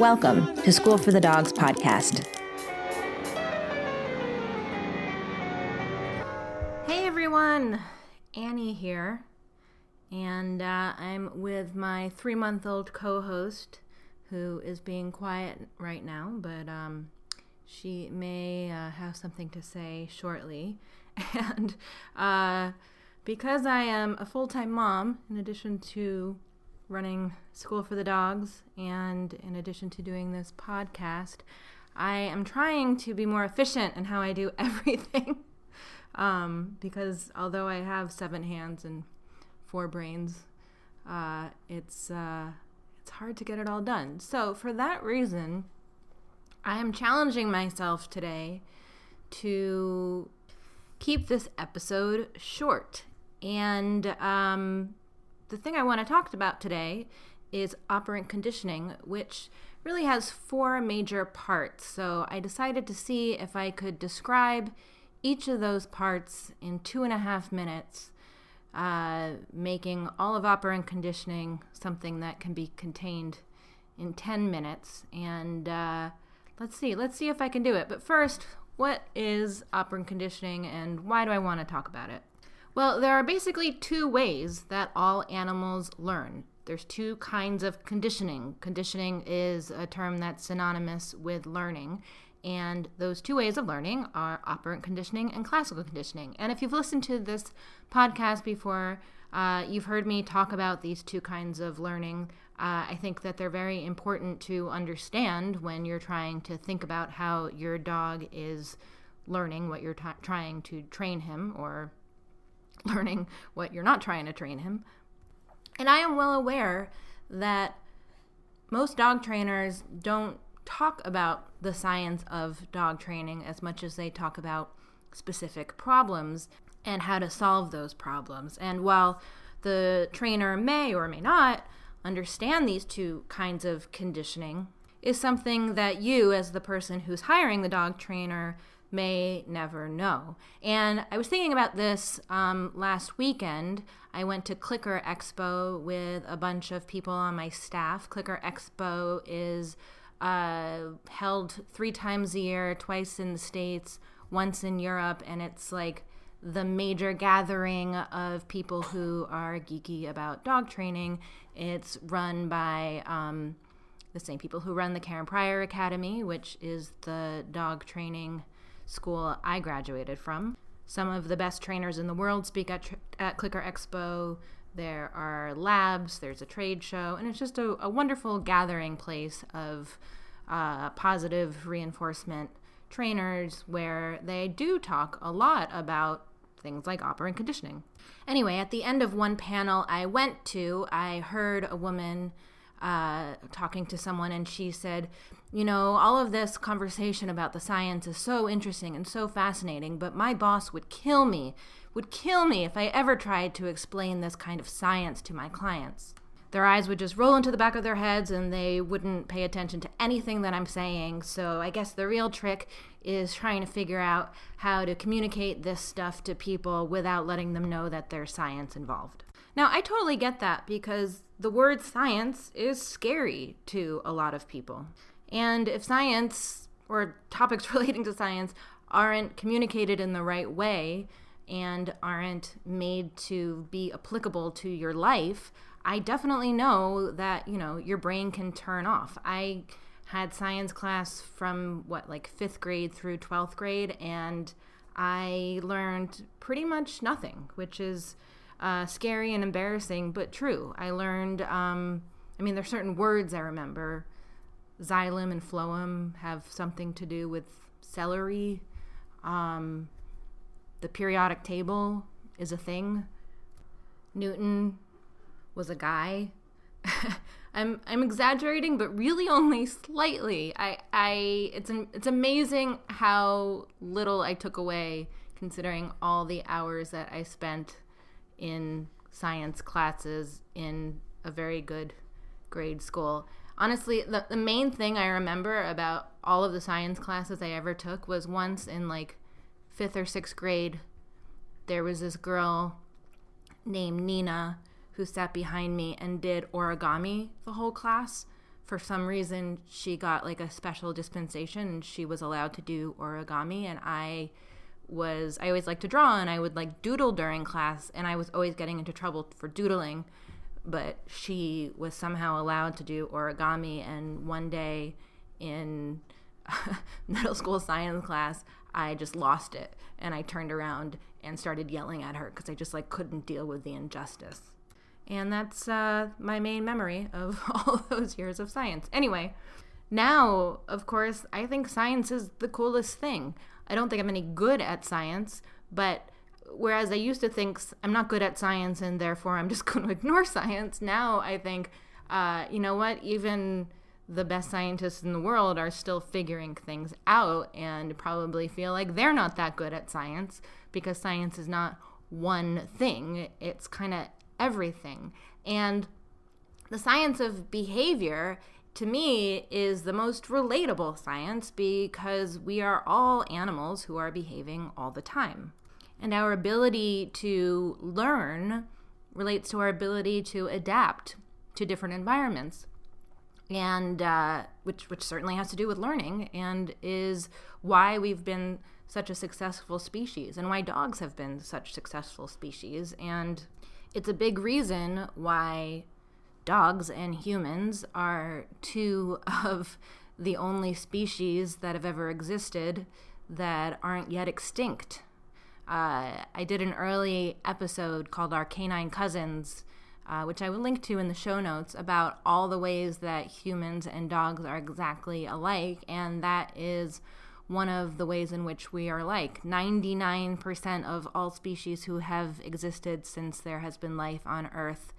Welcome to School for the Dogs podcast. Hey everyone, Annie here, and uh, I'm with my three month old co host who is being quiet right now, but um, she may uh, have something to say shortly. And uh, because I am a full time mom, in addition to running School for the Dogs and in addition to doing this podcast, I am trying to be more efficient in how I do everything. um, because although I have seven hands and four brains, uh, it's uh, it's hard to get it all done. So for that reason, I am challenging myself today to keep this episode short. And um, the thing I want to talk about today is operant conditioning, which really has four major parts. So I decided to see if I could describe each of those parts in two and a half minutes, uh, making all of operant conditioning something that can be contained in 10 minutes. And uh, let's see, let's see if I can do it. But first, what is operant conditioning and why do I want to talk about it? Well, there are basically two ways that all animals learn. There's two kinds of conditioning. Conditioning is a term that's synonymous with learning. And those two ways of learning are operant conditioning and classical conditioning. And if you've listened to this podcast before, uh, you've heard me talk about these two kinds of learning. Uh, I think that they're very important to understand when you're trying to think about how your dog is learning what you're t- trying to train him or learning what you're not trying to train him. And I am well aware that most dog trainers don't talk about the science of dog training as much as they talk about specific problems and how to solve those problems. And while the trainer may or may not understand these two kinds of conditioning, is something that you, as the person who's hiring the dog trainer, may never know. And I was thinking about this um, last weekend. I went to Clicker Expo with a bunch of people on my staff. Clicker Expo is uh, held three times a year, twice in the States, once in Europe, and it's like the major gathering of people who are geeky about dog training. It's run by um, the same people who run the Karen Pryor Academy, which is the dog training school I graduated from. Some of the best trainers in the world speak at, at Clicker Expo. There are labs, there's a trade show, and it's just a, a wonderful gathering place of uh, positive reinforcement trainers where they do talk a lot about things like operant conditioning. Anyway, at the end of one panel I went to, I heard a woman uh, talking to someone, and she said, You know, all of this conversation about the science is so interesting and so fascinating, but my boss would kill me, would kill me if I ever tried to explain this kind of science to my clients their eyes would just roll into the back of their heads and they wouldn't pay attention to anything that I'm saying. So I guess the real trick is trying to figure out how to communicate this stuff to people without letting them know that there's science involved. Now, I totally get that because the word science is scary to a lot of people. And if science or topics relating to science aren't communicated in the right way and aren't made to be applicable to your life, I definitely know that, you know, your brain can turn off. I had science class from what, like fifth grade through 12th grade, and I learned pretty much nothing, which is uh, scary and embarrassing, but true. I learned, um, I mean, there's certain words I remember. Xylem and phloem have something to do with celery. Um, the periodic table is a thing. Newton was a guy. I'm I'm exaggerating, but really only slightly. I I it's an, it's amazing how little I took away considering all the hours that I spent in science classes in a very good grade school. Honestly, the, the main thing I remember about all of the science classes I ever took was once in like fifth or sixth grade, there was this girl named Nina who sat behind me and did origami the whole class. For some reason, she got like a special dispensation and she was allowed to do origami. And I was, I always liked to draw and I would like doodle during class. And I was always getting into trouble for doodling. But she was somehow allowed to do origami. And one day in middle school science class, I just lost it. And I turned around and started yelling at her because I just like couldn't deal with the injustice. And that's uh, my main memory of all those years of science. Anyway, now, of course, I think science is the coolest thing. I don't think I'm any good at science, but whereas I used to think I'm not good at science and therefore I'm just going to ignore science, now I think, uh, you know what, even the best scientists in the world are still figuring things out and probably feel like they're not that good at science because science is not one thing, it's kind of everything. And the science of behavior to me is the most relatable science because we are all animals who are behaving all the time. And our ability to learn relates to our ability to adapt to different environments. And uh, which which certainly has to do with learning, and is why we've been such a successful species, and why dogs have been such successful species. And it's a big reason why dogs and humans are two of the only species that have ever existed that aren't yet extinct. Uh, I did an early episode called Our Canine Cousins, uh, which I will link to in the show notes, about all the ways that humans and dogs are exactly alike, and that is one of the ways in which we are like. 99% of all species who have existed since there has been life on Earth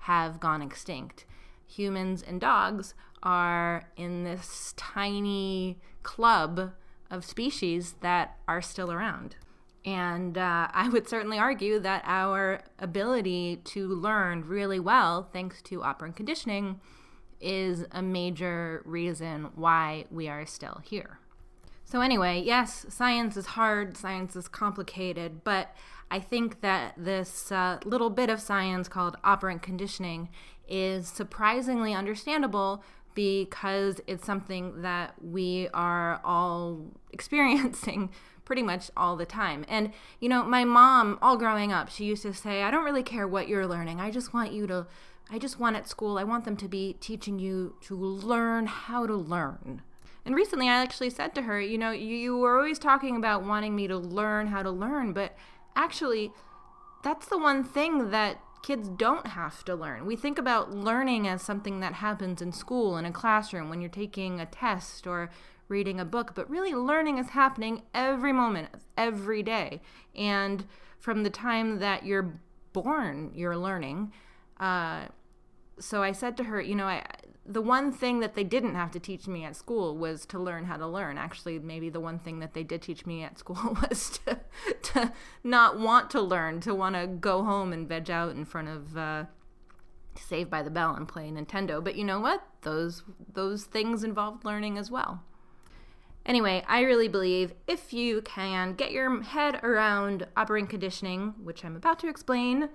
have gone extinct. Humans and dogs are in this tiny club of species that are still around. And uh, I would certainly argue that our ability to learn really well, thanks to operant conditioning, is a major reason why we are still here. So, anyway, yes, science is hard, science is complicated, but I think that this uh, little bit of science called operant conditioning is surprisingly understandable because it's something that we are all experiencing pretty much all the time. And, you know, my mom, all growing up, she used to say, I don't really care what you're learning. I just want you to, I just want at school, I want them to be teaching you to learn how to learn. And recently, I actually said to her, you know, you, you were always talking about wanting me to learn how to learn, but actually, that's the one thing that kids don't have to learn. We think about learning as something that happens in school, in a classroom, when you're taking a test or reading a book, but really learning is happening every moment, every day. And from the time that you're born, you're learning. Uh, so I said to her, you know, I the one thing that they didn't have to teach me at school was to learn how to learn. Actually, maybe the one thing that they did teach me at school was to, to not want to learn, to want to go home and veg out in front of uh, Saved by the Bell and play Nintendo. But you know what? Those those things involved learning as well. Anyway, I really believe if you can get your head around operant conditioning, which I'm about to explain,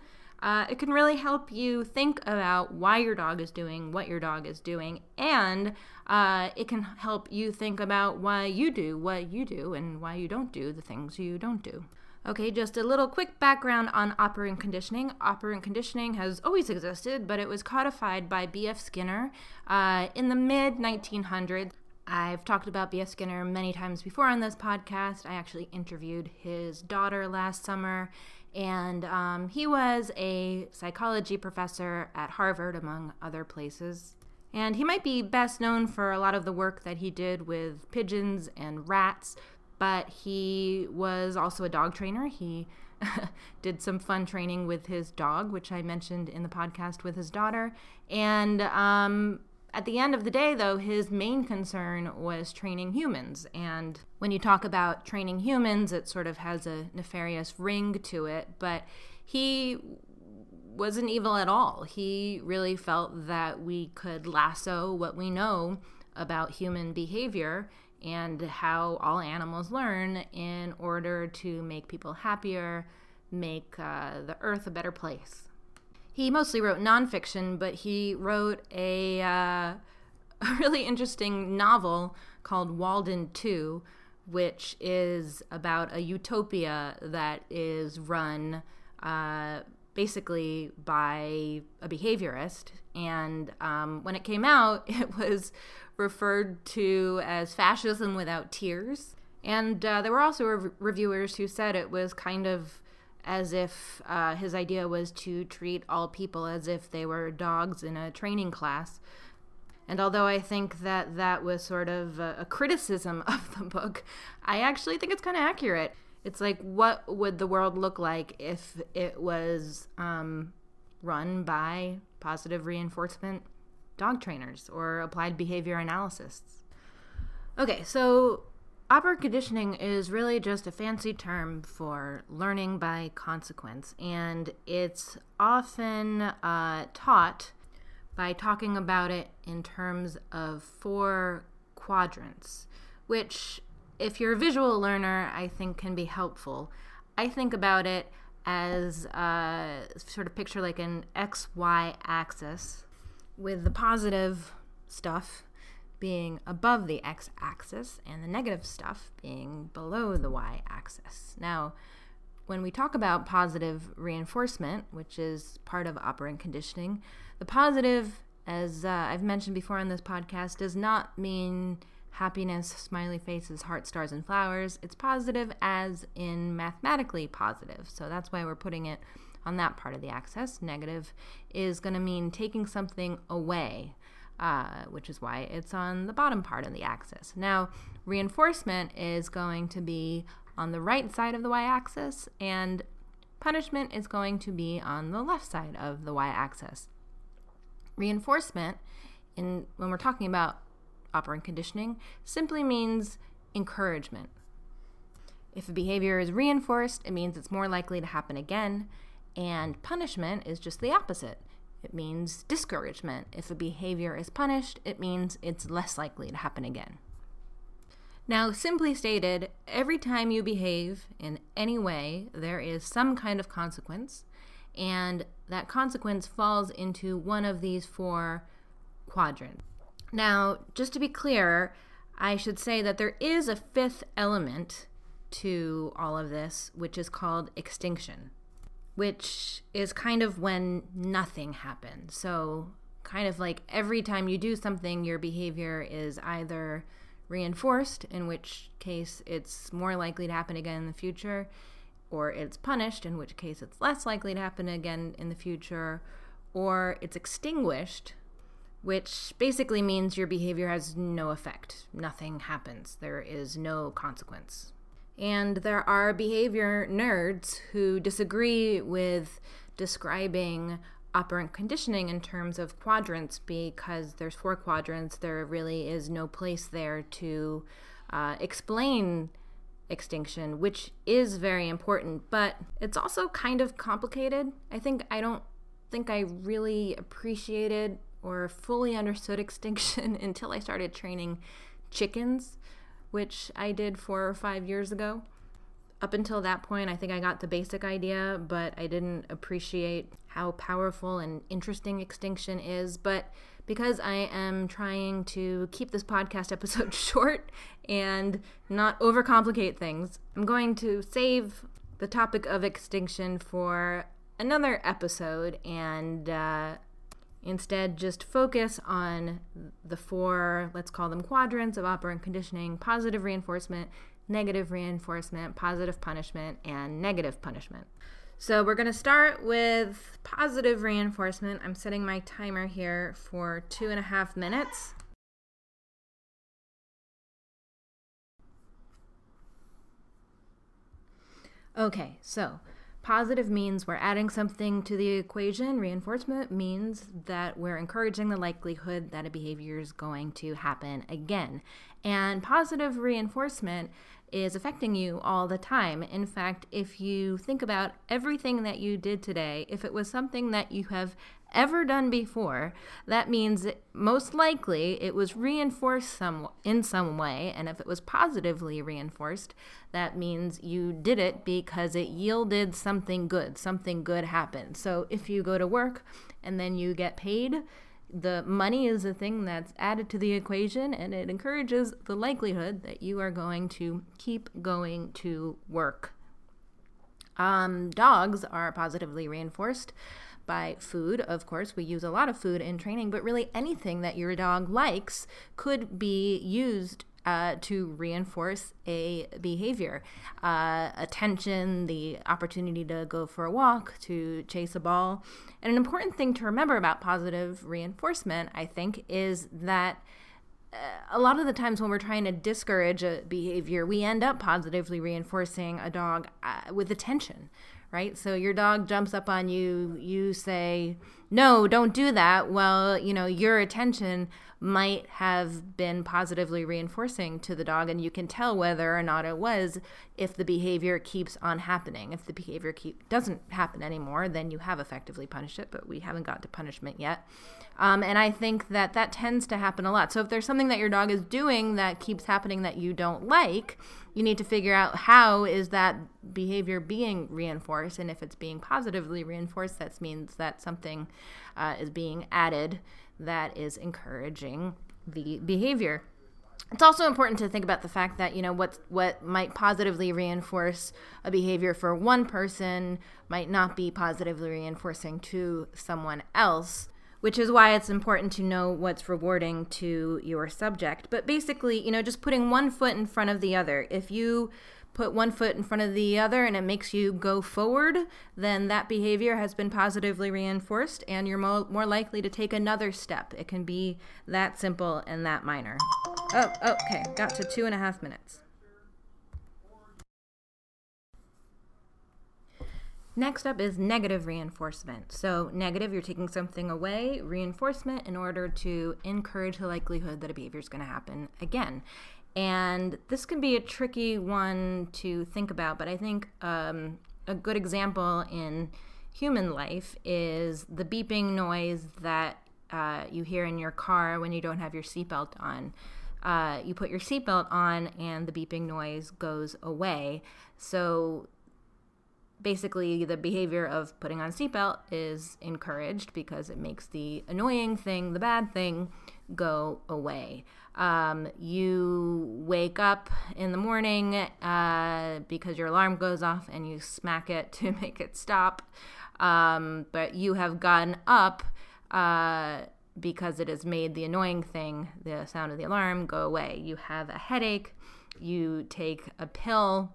uh, it can really help you think about why your dog is doing what your dog is doing, and uh, it can help you think about why you do what you do and why you don't do the things you don't do. Okay, just a little quick background on operant conditioning. Operant conditioning has always existed, but it was codified by B.F. Skinner uh, in the mid 1900s. I've talked about B.F. Skinner many times before on this podcast. I actually interviewed his daughter last summer, and um, he was a psychology professor at Harvard, among other places. And he might be best known for a lot of the work that he did with pigeons and rats, but he was also a dog trainer. He did some fun training with his dog, which I mentioned in the podcast with his daughter. And um, at the end of the day, though, his main concern was training humans. And when you talk about training humans, it sort of has a nefarious ring to it. But he wasn't evil at all. He really felt that we could lasso what we know about human behavior and how all animals learn in order to make people happier, make uh, the earth a better place. He mostly wrote nonfiction, but he wrote a, uh, a really interesting novel called Walden 2, which is about a utopia that is run uh, basically by a behaviorist. And um, when it came out, it was referred to as fascism without tears. And uh, there were also rev- reviewers who said it was kind of as if uh, his idea was to treat all people as if they were dogs in a training class. And although I think that that was sort of a, a criticism of the book, I actually think it's kind of accurate. It's like, what would the world look like if it was um, run by positive reinforcement dog trainers or applied behavior analysts? Okay, so operant conditioning is really just a fancy term for learning by consequence, and it's often uh, taught by talking about it in terms of four quadrants, which if you're a visual learner, I think can be helpful. I think about it as uh, sort of picture like an XY axis with the positive stuff being above the x axis and the negative stuff being below the y axis. Now, when we talk about positive reinforcement, which is part of operant conditioning, the positive, as uh, I've mentioned before on this podcast, does not mean happiness, smiley faces, heart, stars, and flowers. It's positive as in mathematically positive. So that's why we're putting it on that part of the axis. Negative is going to mean taking something away, uh, which is why it's on the bottom part of the axis. Now, reinforcement is going to be on the right side of the y axis, and punishment is going to be on the left side of the y axis. Reinforcement, in, when we're talking about operant conditioning simply means encouragement. If a behavior is reinforced, it means it's more likely to happen again, and punishment is just the opposite. It means discouragement. If a behavior is punished, it means it's less likely to happen again. Now, simply stated, every time you behave in any way, there is some kind of consequence, and that consequence falls into one of these four quadrants. Now, just to be clear, I should say that there is a fifth element to all of this, which is called extinction, which is kind of when nothing happens. So, kind of like every time you do something, your behavior is either reinforced, in which case it's more likely to happen again in the future, or it's punished, in which case it's less likely to happen again in the future, or it's extinguished, which basically means your behavior has no effect. Nothing happens. There is no consequence. And there are behavior nerds who disagree with describing operant conditioning in terms of quadrants because there's four quadrants. There really is no place there to uh, explain extinction, which is very important, but it's also kind of complicated. I think I don't think I really appreciated or fully understood extinction until I started training chickens, which I did four or five years ago. Up until that point, I think I got the basic idea, but I didn't appreciate how powerful and interesting extinction is. But because I am trying to keep this podcast episode short and not overcomplicate things, I'm going to save the topic of extinction for another episode and uh, Instead, just focus on the four, let's call them quadrants of operant conditioning positive reinforcement, negative reinforcement, positive punishment, and negative punishment. So we're going to start with positive reinforcement. I'm setting my timer here for two and a half minutes. Okay, so positive means we're adding something to the equation. Reinforcement means that we're encouraging the likelihood that a behavior is going to happen again. And positive reinforcement is affecting you all the time. In fact, if you think about everything that you did today, if it was something that you have ever done before, that means most likely it was reinforced some in some way, and if it was positively reinforced, that means you did it because it yielded something good, something good happened. So if you go to work and then you get paid, the money is a thing that's added to the equation and it encourages the likelihood that you are going to keep going to work. Um, dogs are positively reinforced by food. Of course, we use a lot of food in training, but really anything that your dog likes could be used uh, to reinforce a behavior. Uh, attention, the opportunity to go for a walk, to chase a ball. And an important thing to remember about positive reinforcement, I think, is that uh, a lot of the times when we're trying to discourage a behavior, we end up positively reinforcing a dog uh, with attention, right? So your dog jumps up on you, you say, no, don't do that. Well, you know, your attention might have been positively reinforcing to the dog, and you can tell whether or not it was if the behavior keeps on happening. If the behavior keep doesn't happen anymore, then you have effectively punished it, but we haven't got to punishment yet. Um, and I think that that tends to happen a lot. So if there's something that your dog is doing that keeps happening that you don't like, you need to figure out how is that behavior being reinforced, and if it's being positively reinforced, that means that something uh, is being added that is encouraging the behavior. It's also important to think about the fact that you know what what might positively reinforce a behavior for one person might not be positively reinforcing to someone else, which is why it's important to know what's rewarding to your subject. But basically, you know, just putting one foot in front of the other. If you put one foot in front of the other and it makes you go forward, then that behavior has been positively reinforced and you're mo- more likely to take another step. It can be that simple and that minor. Oh, okay, got to two and a half minutes. Next up is negative reinforcement. So, negative, you're taking something away, reinforcement in order to encourage the likelihood that a behavior is going to happen again. And this can be a tricky one to think about, but I think um, a good example in human life is the beeping noise that uh, you hear in your car when you don't have your seatbelt on. Uh, you put your seatbelt on and the beeping noise goes away. So basically, the behavior of putting on a seatbelt is encouraged because it makes the annoying thing, the bad thing, go away. Um, you wake up in the morning uh, because your alarm goes off and you smack it to make it stop. Um, but you have gotten up uh, because it has made the annoying thing, the sound of the alarm, go away. You have a headache, you take a pill,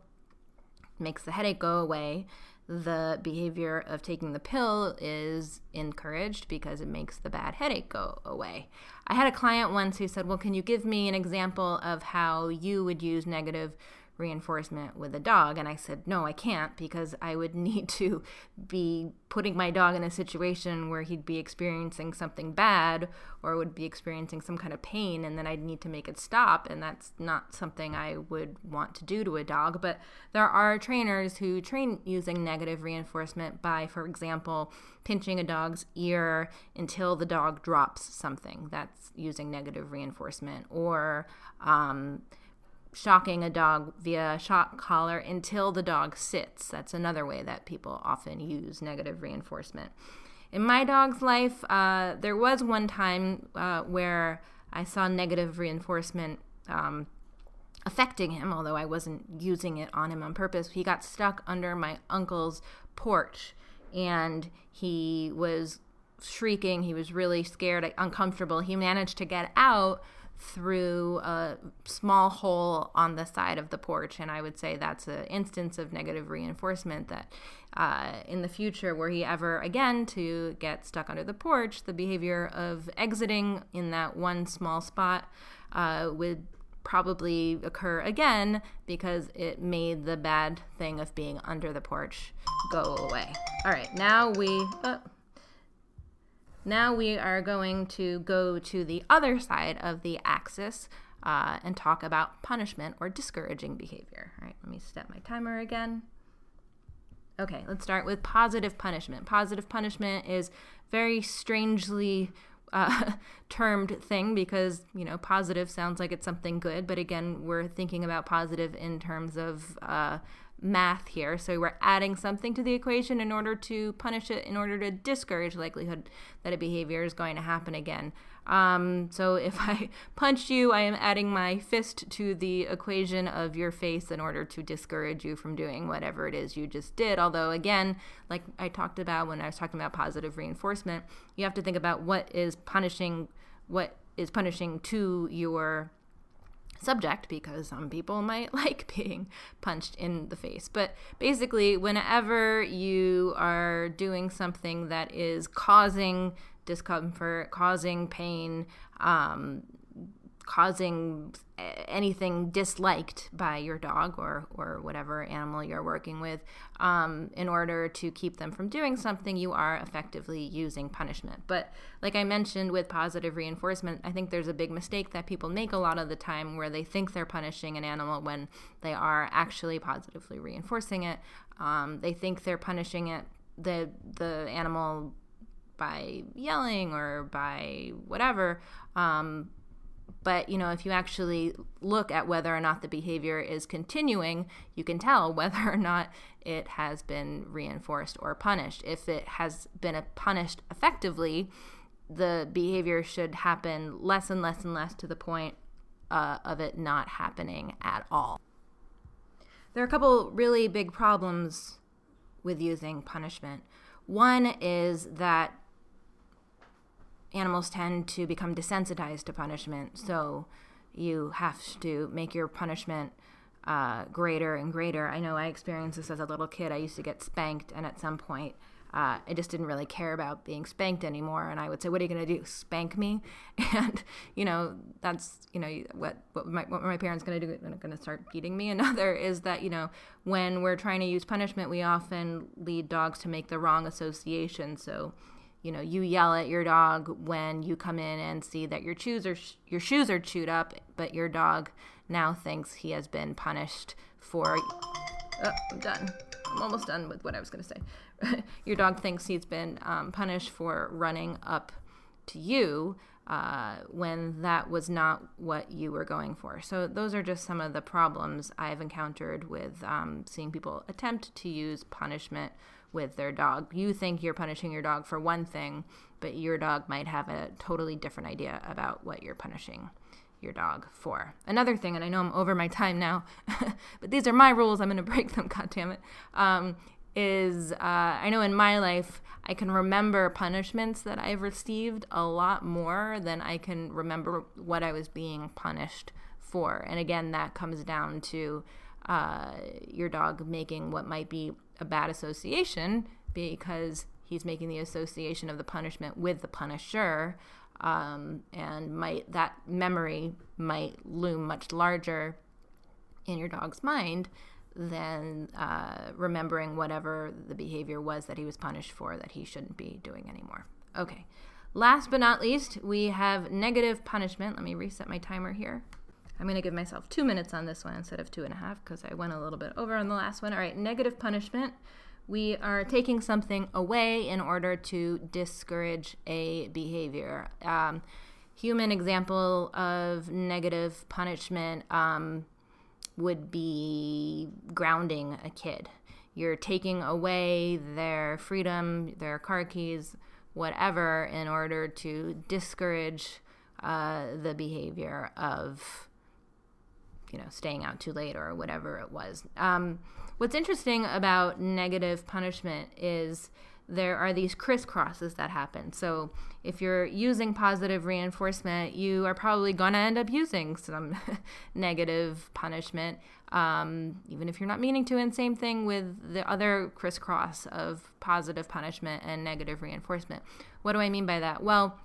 makes the headache go away the behavior of taking the pill is encouraged because it makes the bad headache go away. I had a client once who said, Well, can you give me an example of how you would use negative reinforcement with a dog. And I said, no, I can't because I would need to be putting my dog in a situation where he'd be experiencing something bad or would be experiencing some kind of pain. And then I'd need to make it stop. And that's not something I would want to do to a dog. But there are trainers who train using negative reinforcement by, for example, pinching a dog's ear until the dog drops something. That's using negative reinforcement. Or, um, shocking a dog via a shock collar until the dog sits. That's another way that people often use negative reinforcement. In my dog's life, uh, there was one time uh, where I saw negative reinforcement um, affecting him, although I wasn't using it on him on purpose. He got stuck under my uncle's porch and he was shrieking. He was really scared, uncomfortable. He managed to get out through a small hole on the side of the porch. And I would say that's an instance of negative reinforcement that uh, in the future, were he ever again to get stuck under the porch, the behavior of exiting in that one small spot uh, would probably occur again because it made the bad thing of being under the porch go away. All right, now we. Uh, now we are going to go to the other side of the axis uh, and talk about punishment or discouraging behavior. All right, let me set my timer again. Okay, let's start with positive punishment. Positive punishment is very strangely uh, termed thing because you know positive sounds like it's something good, but again, we're thinking about positive in terms of uh, math here. So we're adding something to the equation in order to punish it, in order to discourage likelihood that a behavior is going to happen again. Um, so if I punch you, I am adding my fist to the equation of your face in order to discourage you from doing whatever it is you just did. Although, again, like I talked about when I was talking about positive reinforcement, you have to think about what is punishing, what is punishing to your subject because some people might like being punched in the face. But basically, whenever you are doing something that is causing discomfort, causing pain, um, causing anything disliked by your dog or, or whatever animal you're working with, um, in order to keep them from doing something, you are effectively using punishment. But like I mentioned with positive reinforcement, I think there's a big mistake that people make a lot of the time where they think they're punishing an animal when they are actually positively reinforcing it. Um, they think they're punishing it the the animal by yelling or by whatever. Um, but you know, if you actually look at whether or not the behavior is continuing, you can tell whether or not it has been reinforced or punished. If it has been punished effectively, the behavior should happen less and less and less to the point uh, of it not happening at all. There are a couple really big problems with using punishment. One is that animals tend to become desensitized to punishment. So you have to make your punishment uh, greater and greater. I know I experienced this as a little kid. I used to get spanked, and at some point, uh, I just didn't really care about being spanked anymore. And I would say, "What are you going to do? Spank me?" And you know, that's you know what what my, what my parents going to do? They're going to start beating me. Another is that you know when we're trying to use punishment, we often lead dogs to make the wrong association. So you know you yell at your dog when you come in and see that your shoes are your shoes are chewed up but your dog now thinks he has been punished for oh, i'm done i'm almost done with what i was going to say your dog thinks he's been um, punished for running up to you uh, when that was not what you were going for. So, those are just some of the problems I've encountered with um, seeing people attempt to use punishment with their dog. You think you're punishing your dog for one thing, but your dog might have a totally different idea about what you're punishing your dog for. Another thing, and I know I'm over my time now, but these are my rules. I'm going to break them. God damn it. Um, is uh, I know in my life I can remember punishments that I've received a lot more than I can remember what I was being punished for. And again, that comes down to uh, your dog making what might be a bad association because he's making the association of the punishment with the punisher um, and might that memory might loom much larger in your dog's mind than uh, remembering whatever the behavior was that he was punished for that he shouldn't be doing anymore. Okay. Last but not least, we have negative punishment. Let me reset my timer here. I'm going to give myself two minutes on this one instead of two and a half because I went a little bit over on the last one. All right, negative punishment. We are taking something away in order to discourage a behavior. Um, human example of negative punishment um, would be grounding a kid. You're taking away their freedom, their car keys, whatever, in order to discourage uh, the behavior of you know, staying out too late or whatever it was. Um, what's interesting about negative punishment is there are these crisscrosses that happen. So if you're using positive reinforcement, you are probably going to end up using some negative punishment, um, even if you're not meaning to. And same thing with the other crisscross of positive punishment and negative reinforcement. What do I mean by that? Well,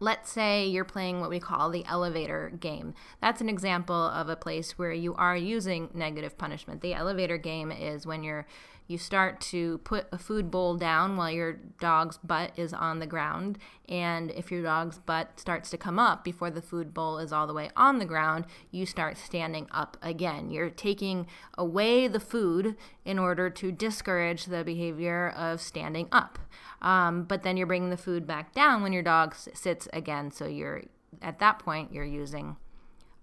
let's say you're playing what we call the elevator game. That's an example of a place where you are using negative punishment. The elevator game is when you're you start to put a food bowl down while your dog's butt is on the ground. And if your dog's butt starts to come up before the food bowl is all the way on the ground, you start standing up again. You're taking away the food in order to discourage the behavior of standing up. Um, but then you're bringing the food back down when your dog sits again. So you're at that point, you're using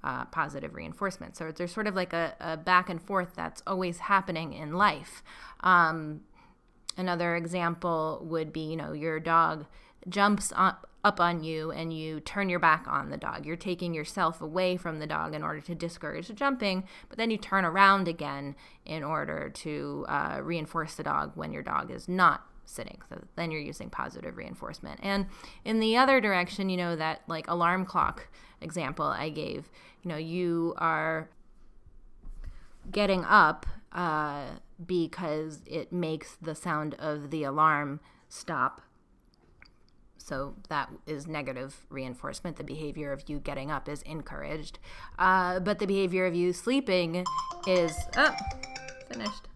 uh, positive reinforcement. So there's sort of like a, a, back and forth that's always happening in life. Um, another example would be, you know, your dog jumps up, up on you and you turn your back on the dog. You're taking yourself away from the dog in order to discourage the jumping, but then you turn around again in order to uh, reinforce the dog when your dog is not sitting. So then you're using positive reinforcement. And in the other direction, you know, that like alarm clock example I gave, you know, you are getting up uh, because it makes the sound of the alarm stop. So that is negative reinforcement. The behavior of you getting up is encouraged. Uh, but the behavior of you sleeping is, oh, finished.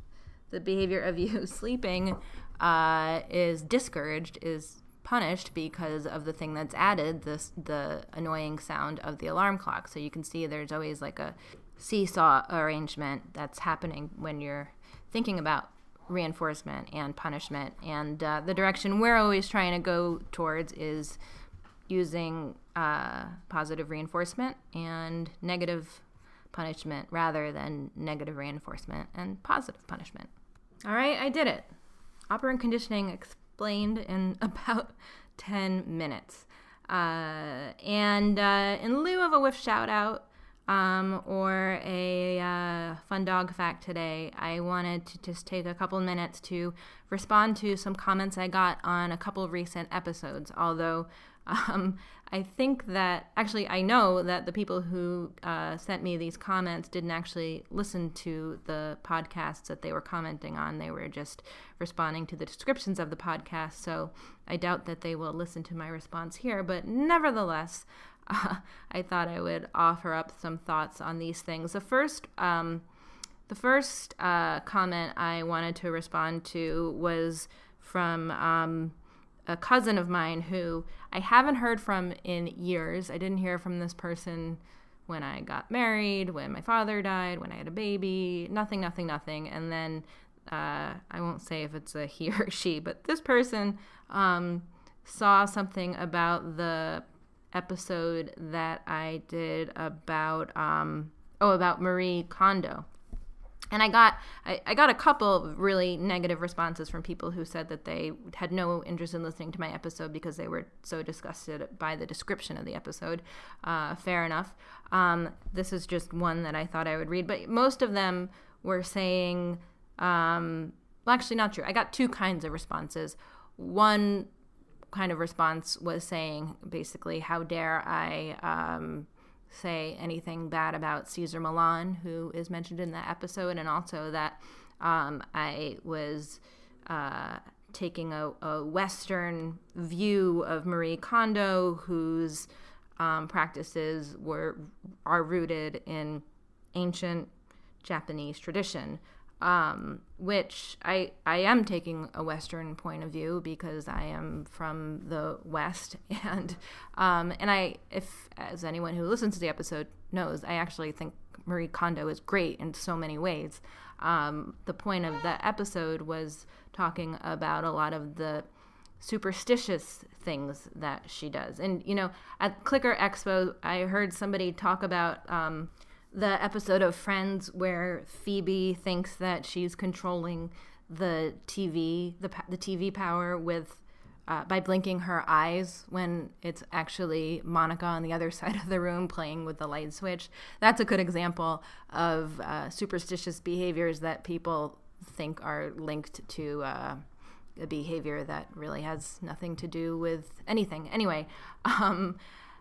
The behavior of you sleeping uh, is discouraged, is punished because of the thing that's added, this the annoying sound of the alarm clock. So you can see there's always like a seesaw arrangement that's happening when you're thinking about reinforcement and punishment. And uh, the direction we're always trying to go towards is using uh, positive reinforcement and negative punishment rather than negative reinforcement and positive punishment. All right, I did it operant conditioning explained in about 10 minutes. Uh, and uh, in lieu of a whiff shout out um, or a uh, fun dog fact today, I wanted to just take a couple minutes to respond to some comments I got on a couple recent episodes. Although um, I think that actually, I know that the people who uh, sent me these comments didn't actually listen to the podcasts that they were commenting on. They were just responding to the descriptions of the podcast. So I doubt that they will listen to my response here. But nevertheless, uh, I thought I would offer up some thoughts on these things. The first, um, the first uh, comment I wanted to respond to was from. Um, a cousin of mine who I haven't heard from in years. I didn't hear from this person when I got married, when my father died, when I had a baby, nothing, nothing, nothing. And then uh, I won't say if it's a he or she, but this person um, saw something about the episode that I did about, um, oh, about Marie Kondo and I got I, I, got a couple really negative responses from people who said that they had no interest in listening to my episode because they were so disgusted by the description of the episode. Uh, fair enough. Um, this is just one that I thought I would read, but most of them were saying, um, well, actually, not true. I got two kinds of responses. One kind of response was saying basically, "How dare I?" Um, say anything bad about Cesar Millan, who is mentioned in that episode, and also that um, I was uh, taking a, a, Western view of Marie Kondo, whose um, practices were are rooted in ancient Japanese tradition um, which I I am taking a Western point of view because I am from the West, and um, and I if as anyone who listens to the episode knows, I actually think Marie Kondo is great in so many ways. Um, the point of the episode was talking about a lot of the superstitious things that she does, and you know at Clicker Expo, I heard somebody talk about um, the episode of Friends where Phoebe thinks that she's controlling the TV, the the TV power with uh, by blinking her eyes when it's actually Monica on the other side of the room playing with the light switch. That's a good example of uh, superstitious behaviors that people think are linked to uh, a behavior that really has nothing to do with anything. Anyway, um,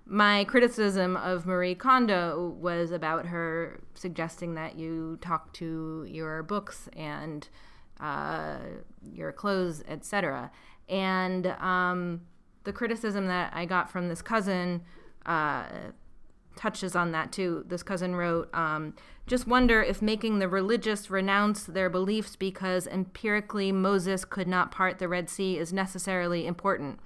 my criticism of Marie Kondo was about her suggesting that you talk to your books and uh, your clothes, etc. And um, the criticism that I got from this cousin uh, touches on that too. This cousin wrote, um, just wonder if making the religious renounce their beliefs because empirically Moses could not part the Red Sea is necessarily important.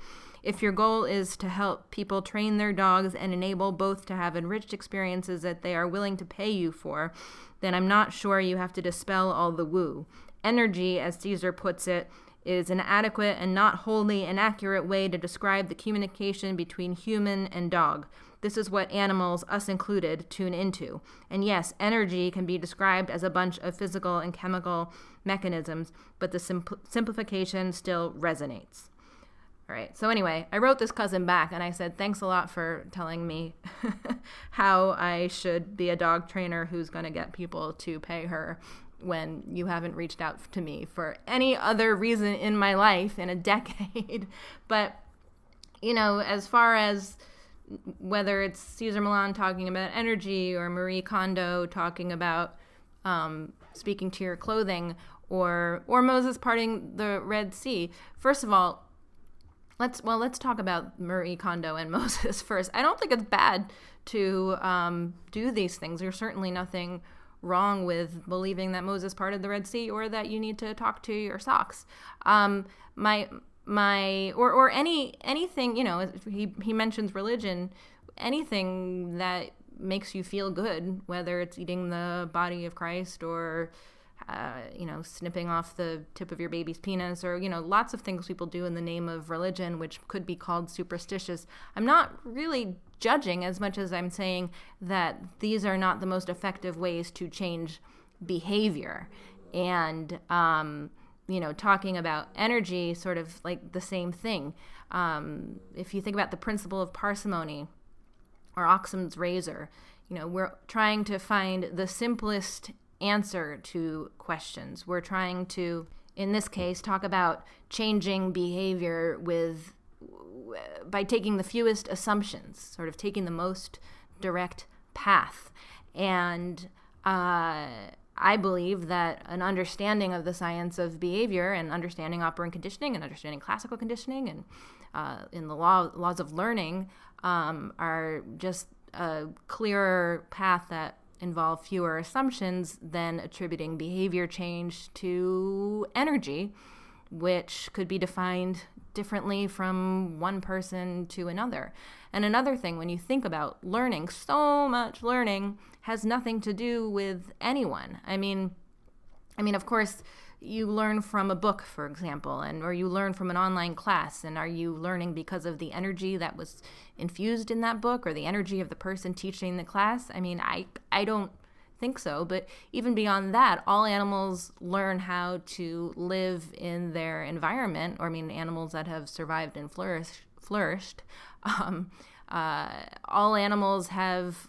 If your goal is to help people train their dogs and enable both to have enriched experiences that they are willing to pay you for, then I'm not sure you have to dispel all the woo. Energy, as Cesar puts it, is an adequate and not wholly inaccurate way to describe the communication between human and dog. This is what animals, us included, tune into. And yes, energy can be described as a bunch of physical and chemical mechanisms, but the simpl- simplification still resonates. All right. So anyway, I wrote this cousin back and I said, "Thanks a lot for telling me how I should be a dog trainer who's going to get people to pay her when you haven't reached out to me for any other reason in my life in a decade." but you know, as far as whether it's Cesar Millan talking about energy or Marie Kondo talking about um, speaking to your clothing or or Moses parting the Red Sea. First of all, let's well let's talk about Marie Kondo and Moses first. I don't think it's bad to um, do these things. There's certainly nothing wrong with believing that Moses parted the Red Sea or that you need to talk to your socks. Um, my my or or any anything you know he he mentions religion, anything that makes you feel good, whether it's eating the body of Christ or uh, you know, snipping off the tip of your baby's penis, or, you know, lots of things people do in the name of religion, which could be called superstitious. I'm not really judging as much as I'm saying that these are not the most effective ways to change behavior. And, um, you know, talking about energy, sort of like the same thing. Um, if you think about the principle of parsimony or Occam's razor, you know, we're trying to find the simplest answer to questions. We're trying to, in this case, talk about changing behavior with by taking the fewest assumptions, sort of taking the most direct path. And uh, I believe that an understanding of the science of behavior and understanding operant conditioning and understanding classical conditioning and uh, in the law, laws of learning um, are just a clearer path that involve fewer assumptions than attributing behavior change to energy, which could be defined differently from one person to another. And another thing, when you think about learning, so much learning has nothing to do with anyone. I mean, I mean, of course, you learn from a book, for example, and or you learn from an online class, and are you learning because of the energy that was infused in that book or the energy of the person teaching the class? I mean, I I don't think so, but even beyond that, all animals learn how to live in their environment, or I mean, animals that have survived and flourished. flourished um, uh, all animals have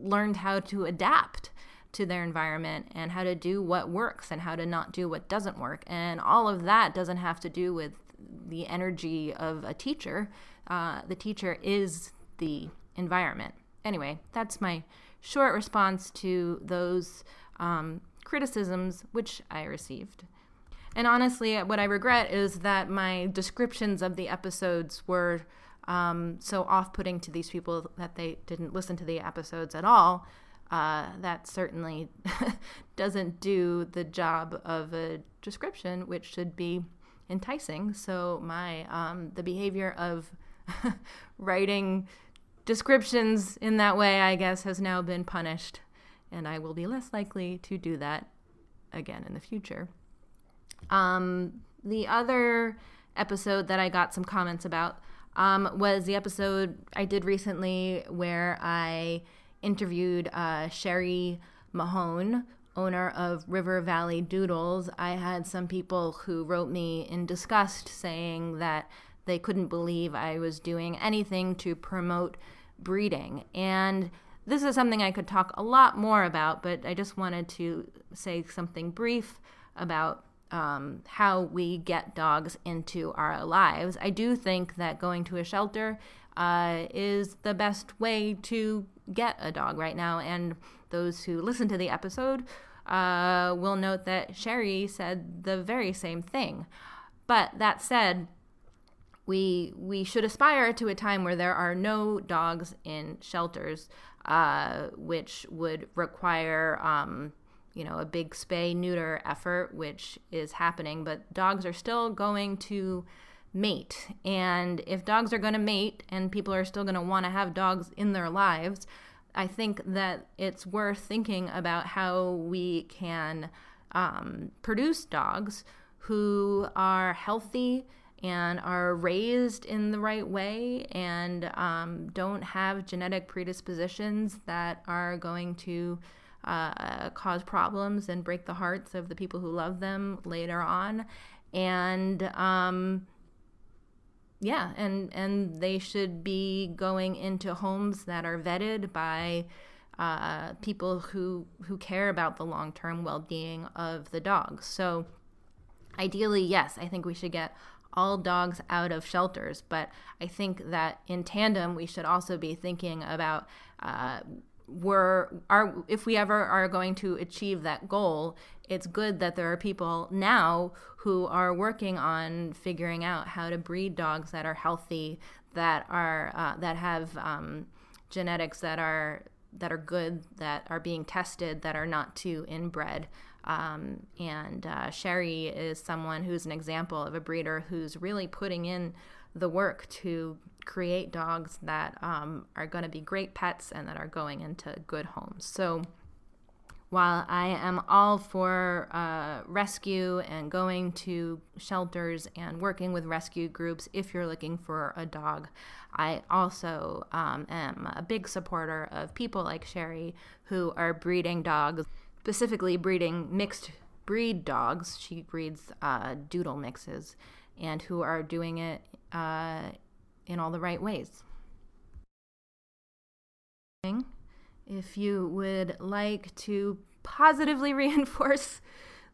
learned how to adapt to their environment and how to do what works and how to not do what doesn't work. And all of that doesn't have to do with the energy of a teacher. Uh, the teacher is the environment. Anyway, that's my short response to those um, criticisms which I received. And honestly, what I regret is that my descriptions of the episodes were um, so off putting to these people that they didn't listen to the episodes at all uh, that certainly doesn't do the job of a description, which should be enticing. So my um, the behavior of writing descriptions in that way, I guess, has now been punished, and I will be less likely to do that again in the future. Um, the other episode that I got some comments about um, was the episode I did recently where I interviewed uh, Sherry Mahone, owner of River Valley Doodles. I had some people who wrote me in disgust saying that they couldn't believe I was doing anything to promote breeding. And this is something I could talk a lot more about, but I just wanted to say something brief about um, how we get dogs into our lives. I do think that going to a shelter uh, is the best way to get a dog right now. And those who listen to the episode uh, will note that Sherry said the very same thing. But that said, we we should aspire to a time where there are no dogs in shelters, uh, which would require um, you know a big spay neuter effort, which is happening. But dogs are still going to mate, and if dogs are going to mate, and people are still going to want to have dogs in their lives, I think that it's worth thinking about how we can um, produce dogs who are healthy and are raised in the right way and um, don't have genetic predispositions that are going to uh, cause problems and break the hearts of the people who love them later on. And um, yeah, and and they should be going into homes that are vetted by uh, people who who care about the long term well being of the dogs. So ideally, yes, I think we should get all dogs out of shelters. But I think that in tandem, we should also be thinking about uh, we're are if we ever are going to achieve that goal, it's good that there are people now who are working on figuring out how to breed dogs that are healthy, that are uh, that have um, genetics that are that are good, that are being tested, that are not too inbred. Um, and uh, Sherry is someone who's an example of a breeder who's really putting in the work to create dogs that um, are going to be great pets and that are going into good homes. So while I am all for uh, rescue and going to shelters and working with rescue groups if you're looking for a dog, I also um, am a big supporter of people like Sherry who are breeding dogs specifically breeding mixed breed dogs. She breeds uh, doodle mixes and who are doing it uh, in all the right ways. If you would like to positively reinforce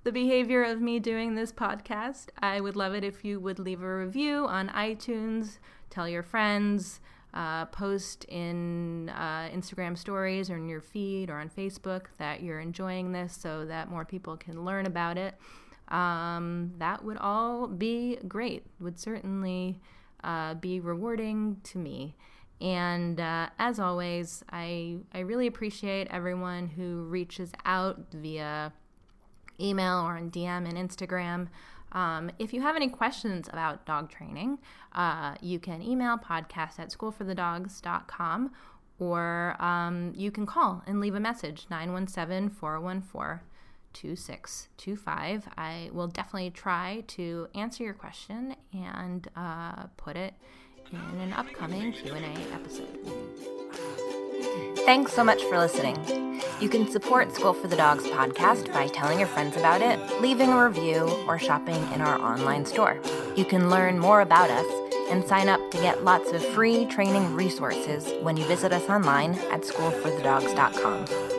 the behavior of me doing this podcast, I would love it if you would leave a review on iTunes, tell your friends, uh, post in uh, Instagram stories or in your feed or on Facebook that you're enjoying this so that more people can learn about it. Um, that would all be great, would certainly uh, be rewarding to me. And uh, as always, I, I really appreciate everyone who reaches out via email or on DM and Instagram. Um, if you have any questions about dog training, uh, you can email podcast at schoolforthedogs.com or um, you can call and leave a message 917 414 2625. I will definitely try to answer your question and uh, put it in an upcoming Q&A episode. Thanks so much for listening. You can support School for the Dogs podcast by telling your friends about it, leaving a review, or shopping in our online store. You can learn more about us and sign up to get lots of free training resources when you visit us online at schoolforthedogs.com.